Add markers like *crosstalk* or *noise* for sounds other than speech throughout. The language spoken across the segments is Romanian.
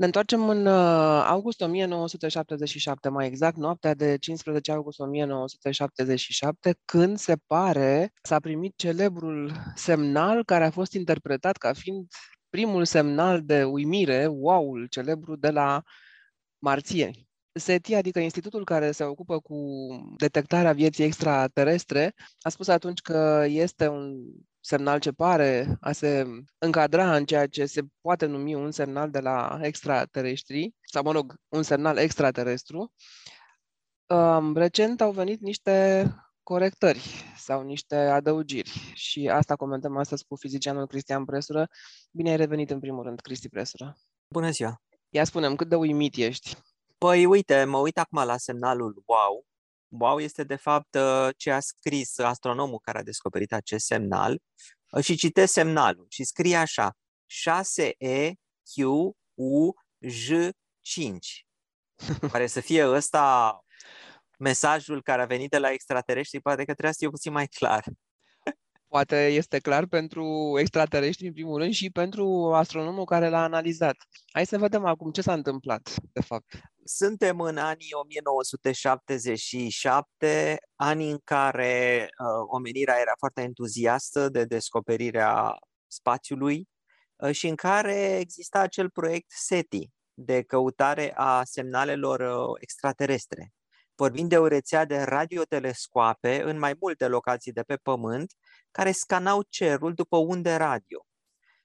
Ne întoarcem în uh, august 1977, mai exact noaptea de 15 august 1977, când se pare s-a primit celebrul semnal care a fost interpretat ca fiind primul semnal de uimire, wow-ul celebru de la marțieni. SETI, adică institutul care se ocupă cu detectarea vieții extraterestre, a spus atunci că este un semnal ce pare a se încadra în ceea ce se poate numi un semnal de la extraterestri, sau mă rog, un semnal extraterestru. Recent au venit niște corectări sau niște adăugiri și asta comentăm astăzi cu fizicianul Cristian Presură. Bine ai revenit în primul rând, Cristi Presură. Bună ziua! Ia spunem, cât de uimit ești? Păi uite, mă uit acum la semnalul WOW. WOW este de fapt uh, ce a scris astronomul care a descoperit acest semnal uh, și citesc semnalul și scrie așa 6E Q U J 5. Pare să fie ăsta mesajul care a venit de la extraterestri, poate că trebuie să fie puțin mai clar. Poate este clar pentru extraterestri, în primul rând, și pentru astronomul care l-a analizat. Hai să vedem acum ce s-a întâmplat, de fapt. Suntem în anii 1977, ani în care uh, omenirea era foarte entuziastă de descoperirea spațiului uh, și în care exista acel proiect SETI de căutare a semnalelor uh, extraterestre. Vorbim de o rețea de radiotelescoape în mai multe locații de pe Pământ care scanau cerul după unde radio.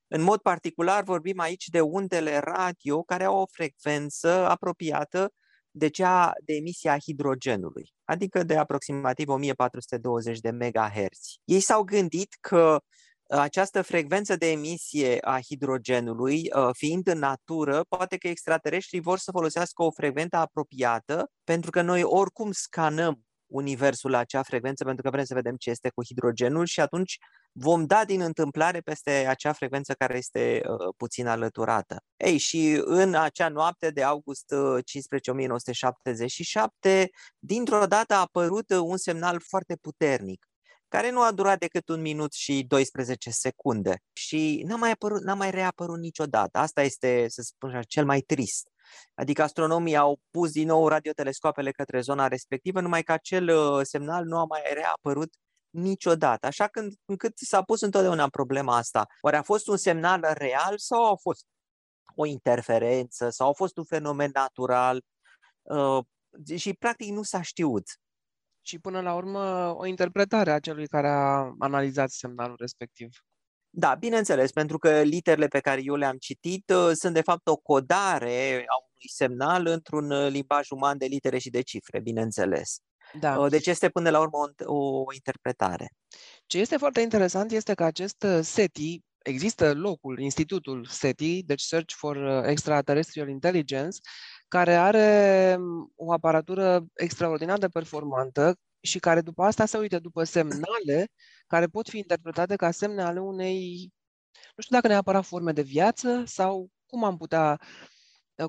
În mod particular vorbim aici de undele radio care au o frecvență apropiată de cea de emisia a hidrogenului, adică de aproximativ 1420 de MHz. Ei s-au gândit că această frecvență de emisie a hidrogenului, uh, fiind în natură, poate că extraterestrii vor să folosească o frecvență apropiată, pentru că noi oricum scanăm universul la acea frecvență pentru că vrem să vedem ce este cu hidrogenul și atunci vom da din întâmplare peste acea frecvență care este uh, puțin alăturată. Ei, și în acea noapte de august 15 uh, 1977, dintr-o dată a apărut uh, un semnal foarte puternic care nu a durat decât un minut și 12 secunde și n-a mai, apărut, n-a mai reapărut niciodată. Asta este, să spun așa, cel mai trist. Adică astronomii au pus din nou radiotelescoapele către zona respectivă, numai că acel uh, semnal nu a mai reapărut niciodată. Așa când, încât s-a pus întotdeauna problema asta. Oare a fost un semnal real sau a fost o interferență sau a fost un fenomen natural? Uh, și practic nu s-a știut. Și până la urmă o interpretare a celui care a analizat semnalul respectiv. Da, bineînțeles, pentru că literele pe care eu le-am citit uh, sunt de fapt o codare a unui semnal într-un uh, limbaj uman de litere și de cifre, bineînțeles. Da. Uh, deci este până la urmă o, o interpretare. Ce este foarte interesant este că acest SETI, există locul, institutul SETI, deci Search for Extraterrestrial Intelligence, care are um, o aparatură extraordinar de performantă și care după asta se uită după semnale care pot fi interpretate ca semne ale unei, nu știu dacă neapărat forme de viață sau cum am putea,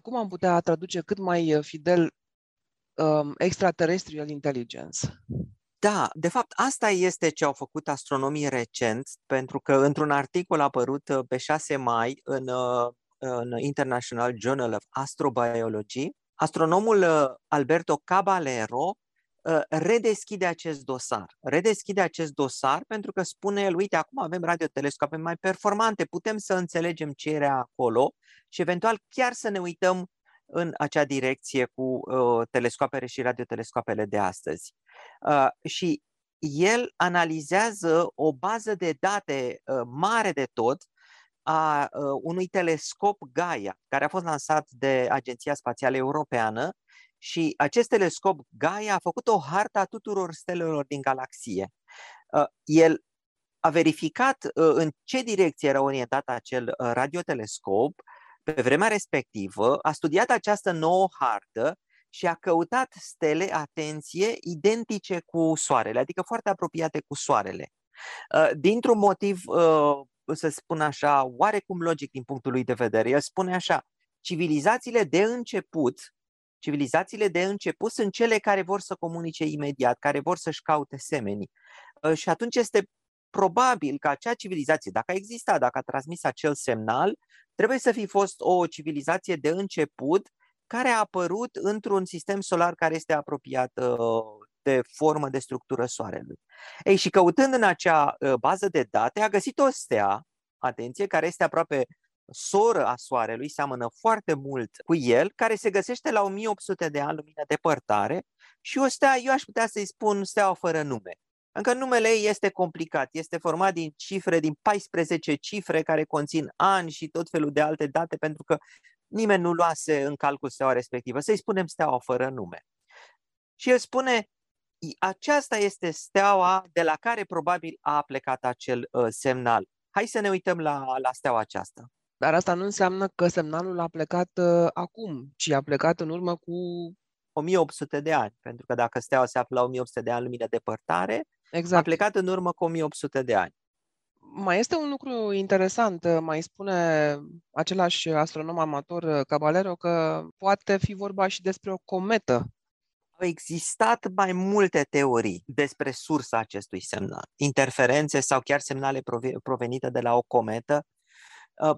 cum am putea traduce cât mai fidel um, extraterrestrial intelligence. Da, de fapt asta este ce au făcut astronomii recent, pentru că într-un articol apărut uh, pe 6 mai în, uh, în International Journal of Astrobiology, astronomul uh, Alberto Caballero Ă, redeschide acest dosar. Redeschide acest dosar pentru că spune el, uite, acum avem radiotelescoape mai performante, putem să înțelegem ce era acolo și eventual chiar să ne uităm în acea direcție cu uh, telescoapele și radiotelescoapele de astăzi. Uh, și el analizează o bază de date uh, mare de tot a uh, unui telescop Gaia, care a fost lansat de Agenția Spațială Europeană și acest telescop Gaia a făcut o hartă a tuturor stelelor din galaxie. Uh, el a verificat uh, în ce direcție era orientat acel uh, radiotelescop pe vremea respectivă, a studiat această nouă hartă și a căutat stele, atenție, identice cu Soarele, adică foarte apropiate cu Soarele. Dintr-un motiv, să spun așa, oarecum logic din punctul lui de vedere, el spune așa, civilizațiile de început Civilizațiile de început sunt cele care vor să comunice imediat, care vor să-și caute semenii. Ă, și atunci este probabil că acea civilizație, dacă a existat, dacă a transmis acel semnal, trebuie să fi fost o civilizație de început care a apărut într-un sistem solar care este apropiat uh, de formă, de structură Soarelui. Ei, și căutând în acea uh, bază de date, a găsit o stea, atenție, care este aproape soră a Soarelui, seamănă foarte mult cu el, care se găsește la 1800 de ani lumină depărtare și o stea, eu aș putea să-i spun steaua fără nume. Încă numele ei este complicat, este format din cifre, din 14 cifre care conțin ani și tot felul de alte date, pentru că nimeni nu luase în calcul steaua respectivă. Să-i spunem steaua fără nume. Și el spune, aceasta este steaua de la care probabil a plecat acel uh, semnal. Hai să ne uităm la, la steaua aceasta. Dar asta nu înseamnă că semnalul a plecat uh, acum, ci a plecat în urmă cu 1800 de ani, pentru că dacă steaua se află la 1800 de ani lumină depărtare, exact. a plecat în urmă cu 1800 de ani. Mai este un lucru interesant, mai spune același astronom amator Caballero că poate fi vorba și despre o cometă. Au existat mai multe teorii despre sursa acestui semnal, interferențe sau chiar semnale provenite de la o cometă. Uh,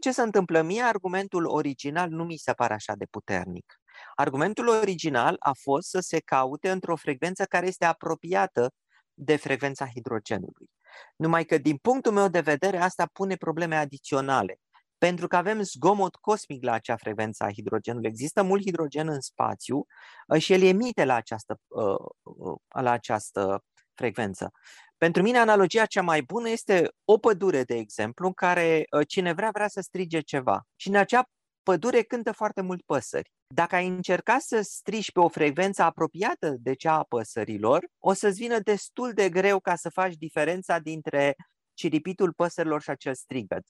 ce se întâmplă? Mie argumentul original nu mi se pare așa de puternic. Argumentul original a fost să se caute într-o frecvență care este apropiată de frecvența hidrogenului. Numai că, din punctul meu de vedere, asta pune probleme adiționale. Pentru că avem zgomot cosmic la acea frecvență a hidrogenului. Există mult hidrogen în spațiu uh, și el emite la această, uh, uh, la această frecvență. Pentru mine, analogia cea mai bună este o pădure, de exemplu, în care cine vrea, vrea să strige ceva. Și în acea pădure cântă foarte mult păsări. Dacă ai încerca să strici pe o frecvență apropiată de cea a păsărilor, o să-ți vină destul de greu ca să faci diferența dintre ciripitul păsărilor și acel strigăt.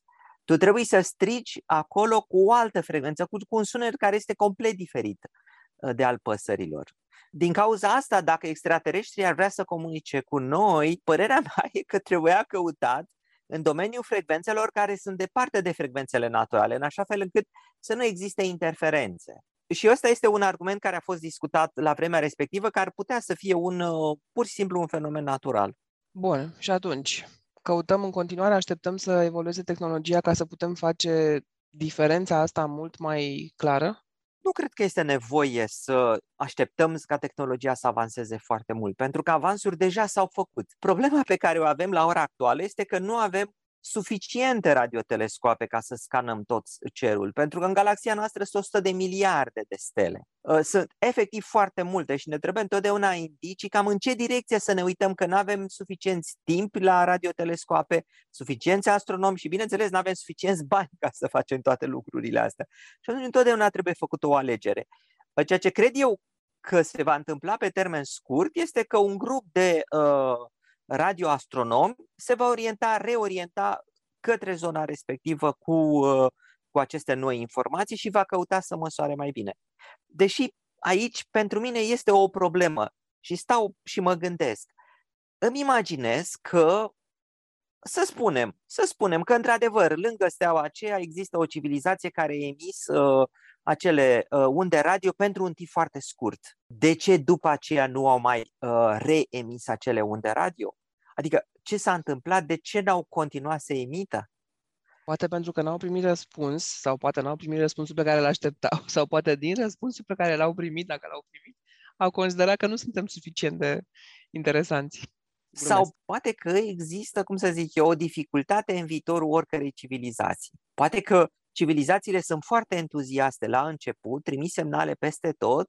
Tu trebuie să strigi acolo cu o altă frecvență, cu, cu un sunet care este complet diferit uh, de al păsărilor. Din cauza asta, dacă extraterestrii ar vrea să comunice cu noi, părerea *laughs* mea e că trebuia căutat în domeniul frecvențelor care sunt departe de frecvențele naturale, în așa fel încât să nu existe interferențe. Și ăsta este un argument care a fost discutat la vremea respectivă, care ar putea să fie un uh, pur și simplu un fenomen natural. Bun, și atunci, căutăm în continuare, așteptăm să evolueze tehnologia ca să putem face diferența asta mult mai clară? Nu cred că este nevoie să așteptăm ca tehnologia să avanseze foarte mult, pentru că avansuri deja s-au făcut. Problema pe care o avem la ora actuală este că nu avem suficiente radiotelescoape ca să scanăm tot cerul, pentru că în galaxia noastră sunt 100 de miliarde de stele. Uh, sunt efectiv foarte multe și ne trebuie întotdeauna indicii cam în ce direcție să ne uităm, că nu avem suficient timp la radiotelescoape, suficienți astronomi și, bineînțeles, nu avem suficienți bani ca să facem toate lucrurile astea. Și atunci întotdeauna trebuie făcut o alegere. Uh, ceea ce cred eu că se va întâmpla pe termen scurt este că un grup de uh, radioastronomi se va orienta, reorienta către zona respectivă cu, uh, cu aceste noi informații și va căuta să măsoare mai bine. Deși aici pentru mine este o problemă și stau și mă gândesc. Îmi imaginez că să spunem, să spunem că într-adevăr lângă steaua aceea există o civilizație care a emis uh, acele uh, unde radio pentru un timp foarte scurt. De ce după aceea nu au mai uh, reemis acele unde radio? Adică ce s-a întâmplat? De ce n-au continuat să emită? Poate pentru că n-au primit răspuns sau poate n-au primit răspunsul pe care l așteptau *laughs* sau poate din răspunsul pe care l-au primit, dacă l-au primit, au considerat că nu suntem suficient de interesanți. Glumesc. Sau poate că există, cum să zic eu, o dificultate în viitorul oricărei civilizații. Poate că civilizațiile sunt foarte entuziaste la început, trimis semnale peste tot,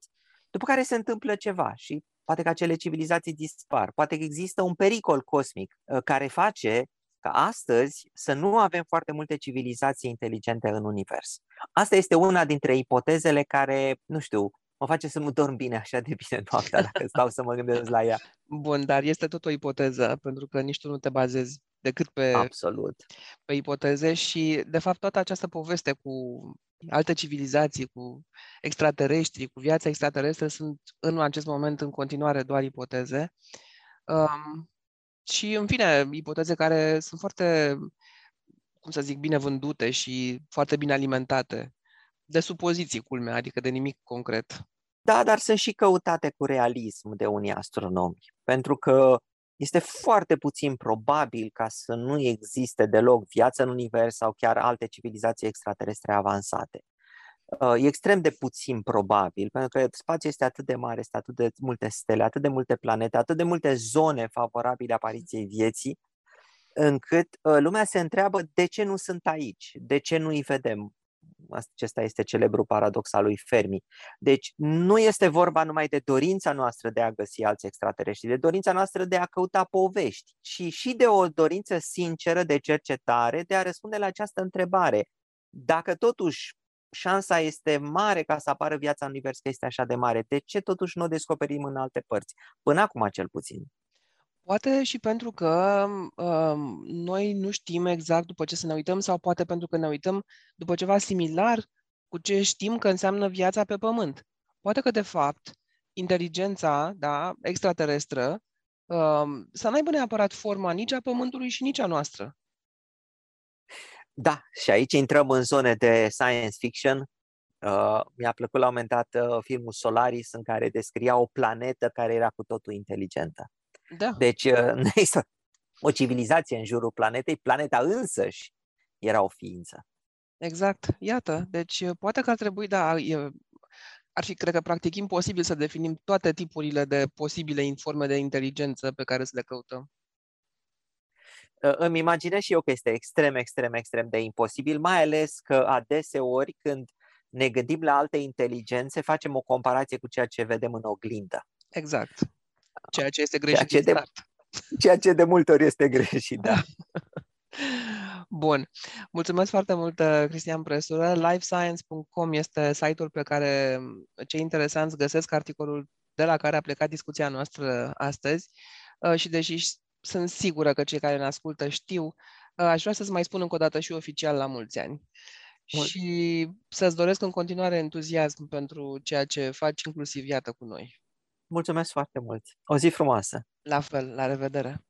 după care se întâmplă ceva și poate că acele civilizații dispar, poate că există un pericol cosmic uh, care face ca astăzi să nu avem foarte multe civilizații inteligente în univers. Asta este una dintre ipotezele care, nu știu, mă face să nu dorm bine așa de bine noaptea dacă stau să mă gândesc la ea. Bun, dar este tot o ipoteză, pentru că nici tu nu te bazezi decât pe, Absolut. pe ipoteze și, de fapt, toată această poveste cu alte civilizații, cu extraterestri, cu viața extraterestră, sunt în acest moment în continuare doar ipoteze. Um, și, în fine, ipoteze care sunt foarte, cum să zic, bine vândute și foarte bine alimentate. De supoziții, culmea, adică de nimic concret. Da, dar sunt și căutate cu realism de unii astronomi. Pentru că este foarte puțin probabil ca să nu existe deloc viață în univers sau chiar alte civilizații extraterestre avansate. Uh, e extrem de puțin probabil, pentru că spațiul este atât de mare, este atât de multe stele, atât de multe planete, atât de multe zone favorabile apariției vieții, încât uh, lumea se întreabă de ce nu sunt aici, de ce nu îi vedem. Acesta este celebru paradox al lui Fermi. Deci nu este vorba numai de dorința noastră de a găsi alți extraterestri, de dorința noastră de a căuta povești, ci și de o dorință sinceră de cercetare de a răspunde la această întrebare. Dacă totuși șansa este mare ca să apară viața în univers, că este așa de mare, de ce totuși nu o descoperim în alte părți? Până acum cel puțin. Poate și pentru că um, noi nu știm exact după ce să ne uităm sau poate pentru că ne uităm după ceva similar cu ce știm că înseamnă viața pe Pământ. Poate că, de fapt, inteligența da, extraterestră um, să n-aibă neapărat forma nici a Pământului și nici a noastră. Da, și aici intrăm în zone de science fiction. Uh, mi-a plăcut la un moment dat uh, filmul Solaris în care descria o planetă care era cu totul inteligentă. Da. Deci uh, *laughs* nu există o civilizație în jurul planetei, planeta însăși era o ființă. Exact, iată. Deci uh, poate că ar trebui, da, e, ar fi, cred că, practic imposibil să definim toate tipurile de posibile informe de inteligență pe care să le căutăm. Uh, îmi imaginez și eu că este extrem, extrem, extrem de imposibil, mai ales că adeseori când ne gândim la alte inteligențe, facem o comparație cu ceea ce vedem în oglindă. Exact. Ceea ce este greșit ceea ce, de, ceea ce de multe ori este greșit, da. *laughs* Bun. Mulțumesc foarte mult, uh, Cristian Presură. Lifescience.com este site-ul pe care cei interesanți găsesc articolul de la care a plecat discuția noastră astăzi uh, și deși sunt sigură că cei care ne ascultă știu, uh, aș vrea să-ți mai spun încă o dată și oficial la mulți ani. Bun. Și să-ți doresc în continuare entuziasm pentru ceea ce faci, inclusiv iată cu noi. Mulțumesc foarte mult! O zi frumoasă! La fel, la revedere!